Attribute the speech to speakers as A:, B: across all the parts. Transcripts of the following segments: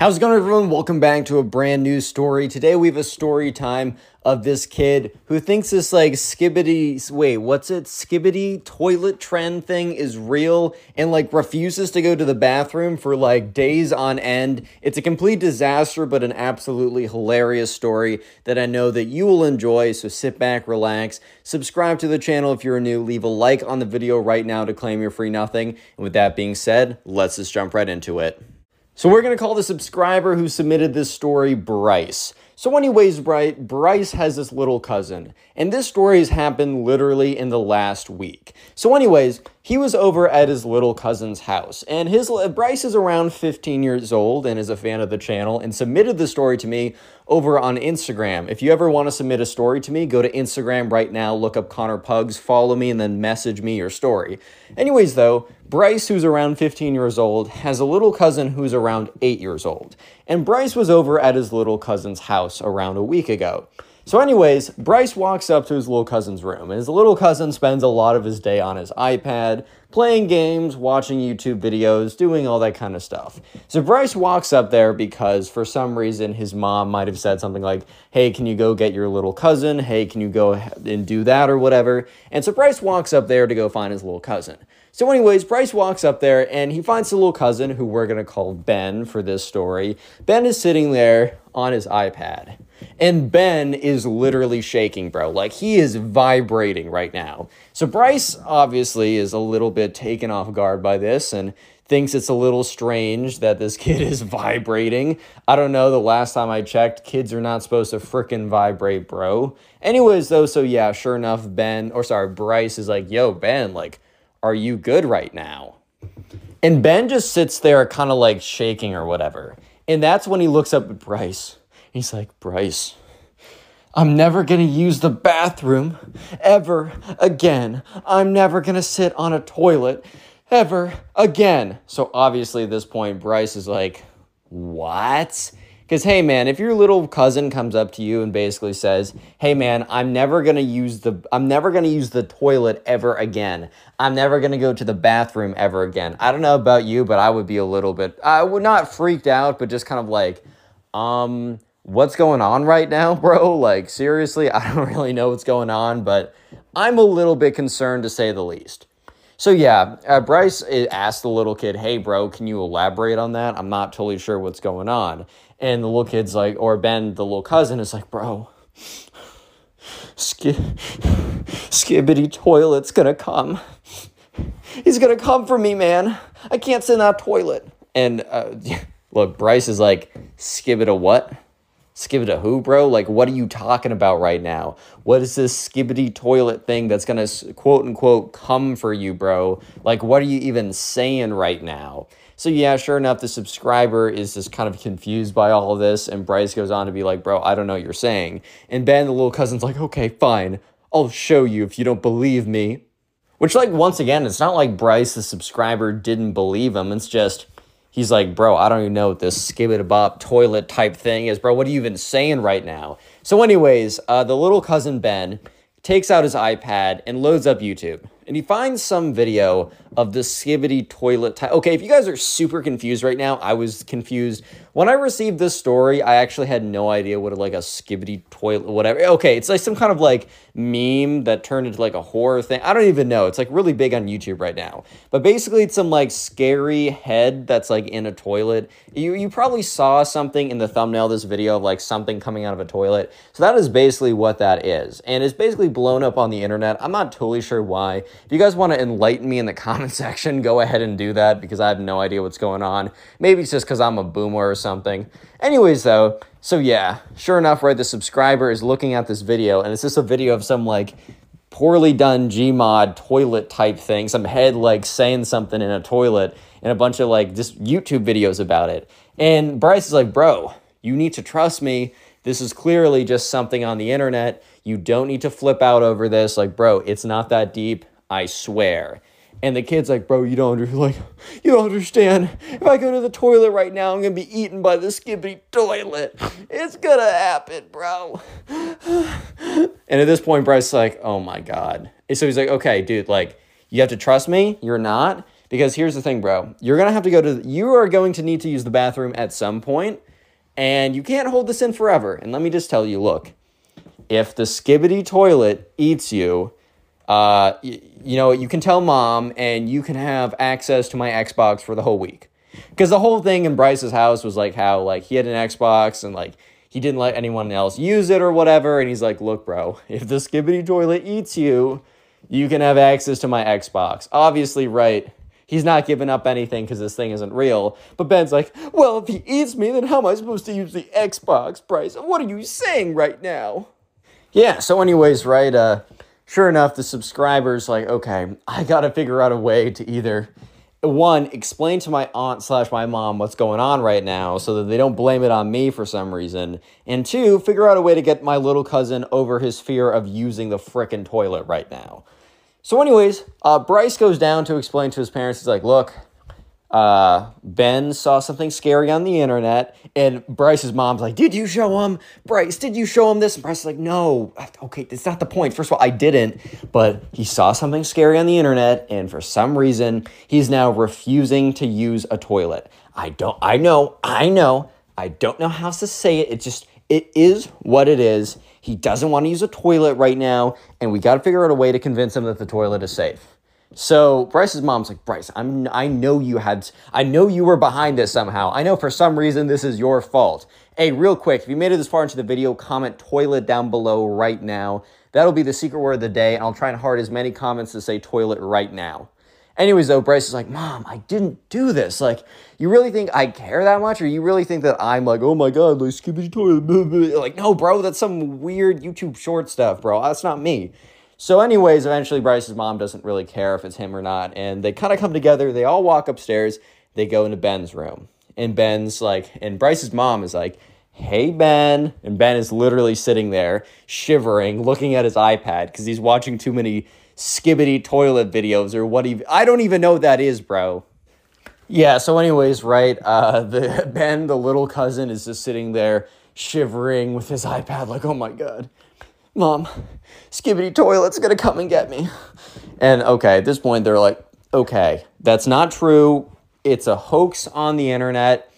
A: How's it going, everyone? Welcome back to a brand new story. Today we have a story time of this kid who thinks this like skibidi wait, what's it? Skibidi toilet trend thing is real and like refuses to go to the bathroom for like days on end. It's a complete disaster, but an absolutely hilarious story that I know that you will enjoy. So sit back, relax, subscribe to the channel if you're new, leave a like on the video right now to claim your free nothing. And with that being said, let's just jump right into it. So we're going to call the subscriber who submitted this story Bryce. So, anyways, right, Bryce has this little cousin, and this story has happened literally in the last week. So, anyways, he was over at his little cousin's house, and his Bryce is around 15 years old and is a fan of the channel, and submitted the story to me over on Instagram. If you ever want to submit a story to me, go to Instagram right now, look up Connor Pugs, follow me, and then message me your story. Anyways, though, Bryce, who's around 15 years old, has a little cousin who's around 8 years old. And Bryce was over at his little cousin's house around a week ago. So, anyways, Bryce walks up to his little cousin's room, and his little cousin spends a lot of his day on his iPad, playing games, watching YouTube videos, doing all that kind of stuff. So, Bryce walks up there because for some reason his mom might have said something like, Hey, can you go get your little cousin? Hey, can you go and do that or whatever? And so, Bryce walks up there to go find his little cousin. So, anyways, Bryce walks up there and he finds the little cousin who we're going to call Ben for this story. Ben is sitting there on his iPad. And Ben is literally shaking, bro. Like he is vibrating right now. So Bryce obviously is a little bit taken off guard by this and thinks it's a little strange that this kid is vibrating. I don't know. The last time I checked, kids are not supposed to fricking vibrate, bro. Anyways, though, so yeah, sure enough, Ben, or sorry, Bryce is like, yo, Ben, like, are you good right now? And Ben just sits there kind of like shaking or whatever. And that's when he looks up at Bryce. He's like, Bryce, I'm never to use the bathroom ever again. I'm never to sit on a toilet ever again. So obviously, at this point, Bryce is like, What? Because, hey, man, if your little cousin comes up to you and basically says, hey, man, I'm never going to use the, I'm never going to use the toilet ever again. I'm never going to go to the bathroom ever again. I don't know about you, but I would be a little bit, I would not freaked out, but just kind of like, um, what's going on right now, bro? Like, seriously, I don't really know what's going on, but I'm a little bit concerned to say the least. So, yeah, uh, Bryce eh, asked the little kid, hey, bro, can you elaborate on that? I'm not totally sure what's going on. And the little kid's like, or Ben, the little cousin, is like, bro, skib- skibidi toilet's gonna come. He's gonna come for me, man. I can't sit in that toilet. And uh, look, Bryce is like, skib it a what? Skib it a who, bro? Like, what are you talking about right now? What is this skibidi toilet thing that's gonna quote unquote come for you, bro? Like, what are you even saying right now? So yeah, sure enough, the subscriber is just kind of confused by all of this, and Bryce goes on to be like, "Bro, I don't know what you're saying." And Ben, the little cousin's like, "Okay, fine, I'll show you if you don't believe me." Which, like, once again, it's not like Bryce, the subscriber, didn't believe him. It's just he's like, "Bro, I don't even know what this skibbit bop toilet type thing is, bro. What are you even saying right now?" So, anyways, uh, the little cousin Ben takes out his iPad and loads up YouTube and he finds some video of the skibidi toilet. T- okay, if you guys are super confused right now, I was confused. When I received this story, I actually had no idea what like a skibidi toilet, whatever. Okay, it's like some kind of like meme that turned into like a horror thing. I don't even know. It's like really big on YouTube right now. But basically, it's some like scary head that's like in a toilet. You you probably saw something in the thumbnail of this video of like something coming out of a toilet. So that is basically what that is, and it's basically blown up on the internet. I'm not totally sure why. If you guys want to enlighten me in the comment section, go ahead and do that because I have no idea what's going on. Maybe it's just because I'm a boomer something. Anyways, though, so yeah, sure enough, right, the subscriber is looking at this video, and it's just a video of some like poorly done Gmod toilet type thing, some head like saying something in a toilet, and a bunch of like just YouTube videos about it. And Bryce is like, bro, you need to trust me. This is clearly just something on the internet. You don't need to flip out over this. Like, bro, it's not that deep. I swear. And the kid's like, bro, you don't under- like, you don't understand. If I go to the toilet right now, I'm gonna be eaten by the skibidi toilet. It's gonna happen, bro. and at this point, Bryce's like, oh my god. And so he's like, okay, dude, like, you have to trust me. You're not because here's the thing, bro. You're gonna have to go to. You are going to need to use the bathroom at some point, and you can't hold this in forever. And let me just tell you, look, if the skibidi toilet eats you uh, you, know, you can tell mom and you can have access to my Xbox for the whole week. Because the whole thing in Bryce's house was like how like he had an Xbox and like he didn't let anyone else use it or whatever. And he's like, look, bro, if the skibidi toilet eats you, you can have access to my Xbox. Obviously, right. He's not giving up anything because this thing isn't real. But Ben's like, well, if he eats me, then how am I supposed to use the Xbox, Bryce? What are you saying right now? Yeah, so anyways, right, uh, sure enough, the subscribers like, okay, I got to figure out a way to either one explain to my aunt slash my mom what's going on right now so that they don't blame it on me for some reason and two figure out a way to get my little cousin over his fear of using the frickin' toilet right now. So anyways uh, bryce goes down to explain to his parents he's like look uh, Ben saw something scary on the internet, and Bryce's mom's like, Did you show him? Bryce, did you show him this? And Bryce is like, No, okay, that's not the point. First of all, I didn't, but he saw something scary on the internet, and for some reason, he's now refusing to use a toilet. I don't, I know, I know, I don't know how to say it. It just, it is what it is. He doesn't want to use a toilet right now, and we got to figure out a way to convince him that the toilet is safe. So Bryce's mom's like, Bryce, I'm I know you had I know you were behind this somehow. I know for some reason this is your fault. Hey, real quick, if you made it this far into the video, comment toilet down below right now. That'll be the secret word of the day, and I'll try and heart as many comments to say toilet right now. Anyways, though, Bryce is like, Mom, I didn't do this. Like, you really think I care that much? Or you really think that I'm like, oh my God, like, skibidi toilet? Like, no, bro, that's some weird YouTube short stuff, bro. That's not me. So, anyways, eventually Bryce's mom doesn't really care if it's him or not. And they kind of come together. They all walk upstairs. They go into Ben's room. And Ben's like, and Bryce's mom is like, hey, Ben. And Ben is literally sitting there, shivering, looking at his iPad because he's watching too many skibidi toilet videos or what even. I don't even know what that is, bro. Yeah, so, anyways, right, uh, the Ben, the little cousin, is just sitting there shivering with his iPad, like, oh my God. Mom, Skibidi Toilet's gonna come and get me. And okay, at this point, they're like, okay, that's not true. It's a hoax on the internet.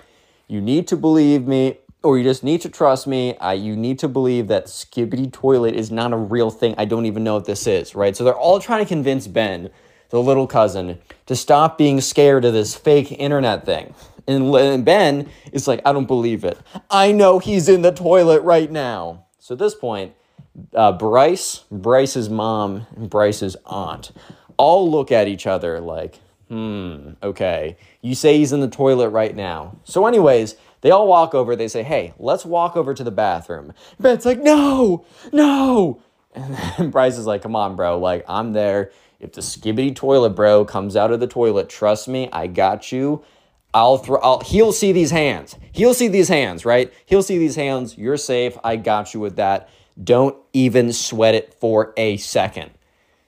A: You need to believe me, or you just need to trust me. I, you need to believe that Skibidi Toilet is not a real thing. I don't even know what this is, right? So they're all trying to convince Ben, the little cousin, to stop being scared of this fake internet thing. And, And Ben is like, I don't believe it. I know he's in the toilet right now. So at this point, uh, Bryce, Bryce's mom, and Bryce's aunt all look at each other like, hmm, okay. You say he's in the toilet right now. So, anyways, they all walk over. They say, hey, let's walk over to the bathroom. Ben's like, no, no. And then Bryce is like, come on, bro. Like, I'm there. If the skibidi toilet bro comes out of the toilet, trust me, I got you. I'll throw. I'll, he'll see these hands. He'll see these hands, right? He'll see these hands. You're safe. I got you with that. Don't even sweat it for a second.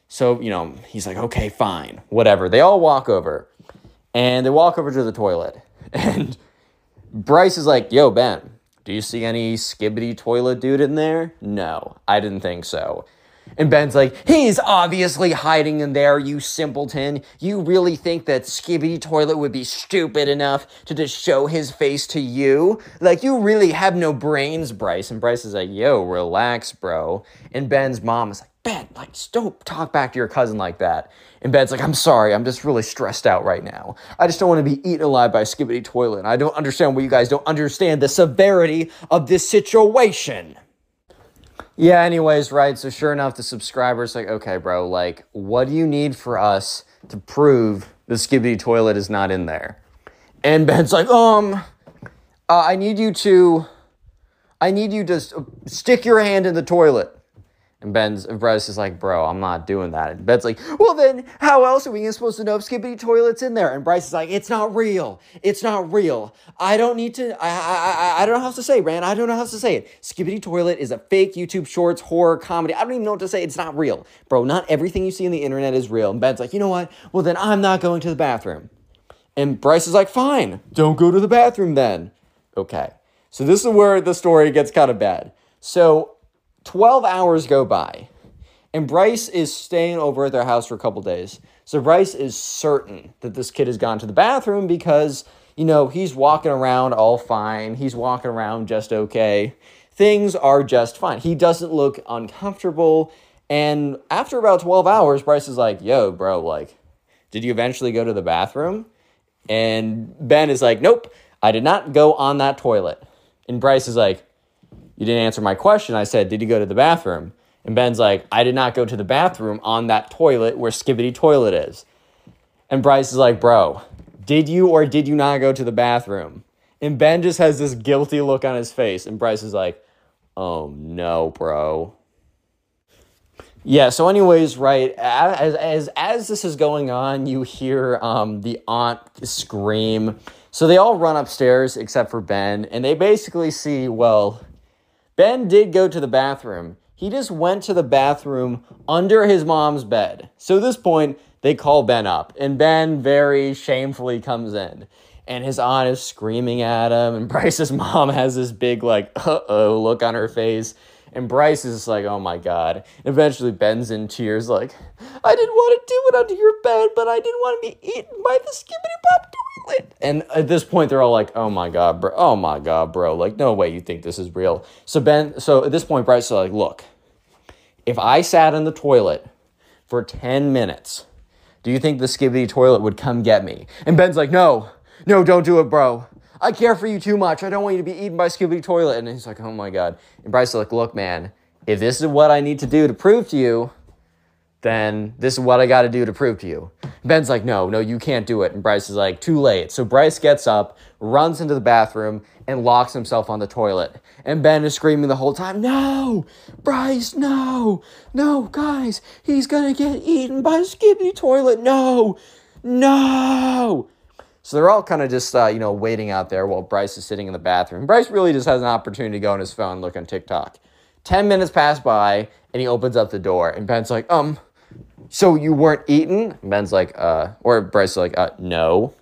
A: So, you know, he's like, okay, fine, whatever. They all walk over and they walk over to the toilet. And Bryce is like, yo, Ben, do you see any skibidi toilet dude in there? No, I didn't think so. And Ben's like, he's obviously hiding in there, you simpleton. You really think that Skibidi Toilet would be stupid enough to just show his face to you? Like, you really have no brains, Bryce. And Bryce is like, yo, relax, bro. And Ben's mom is like, Ben, like, don't talk back to your cousin like that. And Ben's like, I'm sorry, I'm just really stressed out right now. I just don't want to be eaten alive by a Skibidi Toilet. And I don't understand why you guys don't understand the severity of this situation. Yeah, anyways, right. So sure enough, the subscriber's like, okay, bro, like, what do you need for us to prove the Skibidi toilet is not in there? And Ben's like, um, uh, I need you to, I need you to stick your hand in the toilet. And Ben's Bryce is like, bro, I'm not doing that. And Ben's like, well then, how else are we supposed to know if Skibidi Toilet's in there? And Bryce is like, it's not real. It's not real. I don't need to. I I I, I don't know how to say, Rand. I don't know how to say it. Skibidi Toilet is a fake YouTube Shorts horror comedy. I don't even know what to say. It's not real, bro. Not everything you see on the internet is real. And Ben's like, you know what? Well then, I'm not going to the bathroom. And Bryce is like, fine, don't go to the bathroom then. Okay. So this is where the story gets kind of bad. So 12 hours go by, and Bryce is staying over at their house for a couple days. So Bryce is certain that this kid has gone to the bathroom because, you know, he's walking around all fine. He's walking around just okay. Things are just fine. He doesn't look uncomfortable. And after about 12 hours, Bryce is like, yo, bro, like, did you eventually go to the bathroom? And Ben is like, nope, I did not go on that toilet. And Bryce is like, you didn't answer my question. I said, Did you go to the bathroom? And Ben's like, I did not go to the bathroom on that toilet where Skibidi Toilet is. And Bryce is like, Bro, did you or did you not go to the bathroom? And Ben just has this guilty look on his face. And Bryce is like, Oh no, bro. Yeah, so anyways, right, as as as this is going on, you hear um the aunt scream. So they all run upstairs except for Ben, and they basically see, well, Ben did go to the bathroom. He just went to the bathroom under his mom's bed. So at this point, they call Ben up, and Ben very shamefully comes in. And his aunt is screaming at him, and Bryce's mom has this big, like, uh oh look on her face. And Bryce is like, oh my God. And eventually, Ben's in tears, like, I didn't want to do it under your bed, but I didn't want to be eaten by the Skibidi Bop toilet. And at this point, they're all like, oh my God, bro. Oh my God, bro. Like, no way you think this is real. So, Ben, so at this point, Bryce is like, look, if I sat in the toilet for 10 minutes, do you think the Skibidi toilet would come get me? And Ben's like, no, no, don't do it, bro. I care for you too much. I don't want you to be eaten by Skibidi Toilet. And he's like, oh my God. And Bryce is like, look, man, if this is what I need to do to prove to you, then this is what I got to do to prove to you. Ben's like, no, no, you can't do it. And Bryce is like, too late. So Bryce gets up, runs into the bathroom, and locks himself on the toilet. And Ben is screaming the whole time, no, Bryce, no, no, guys, he's gonna get eaten by Skibidi Toilet. No, no. So they're all kind of just, uh, you know, waiting out there while Bryce is sitting in the bathroom. Bryce really just has an opportunity to go on his phone look on TikTok. 10 minutes pass by and he opens up the door and Ben's like, um, so you weren't eaten? Ben's like, uh, or Bryce is like, uh, no.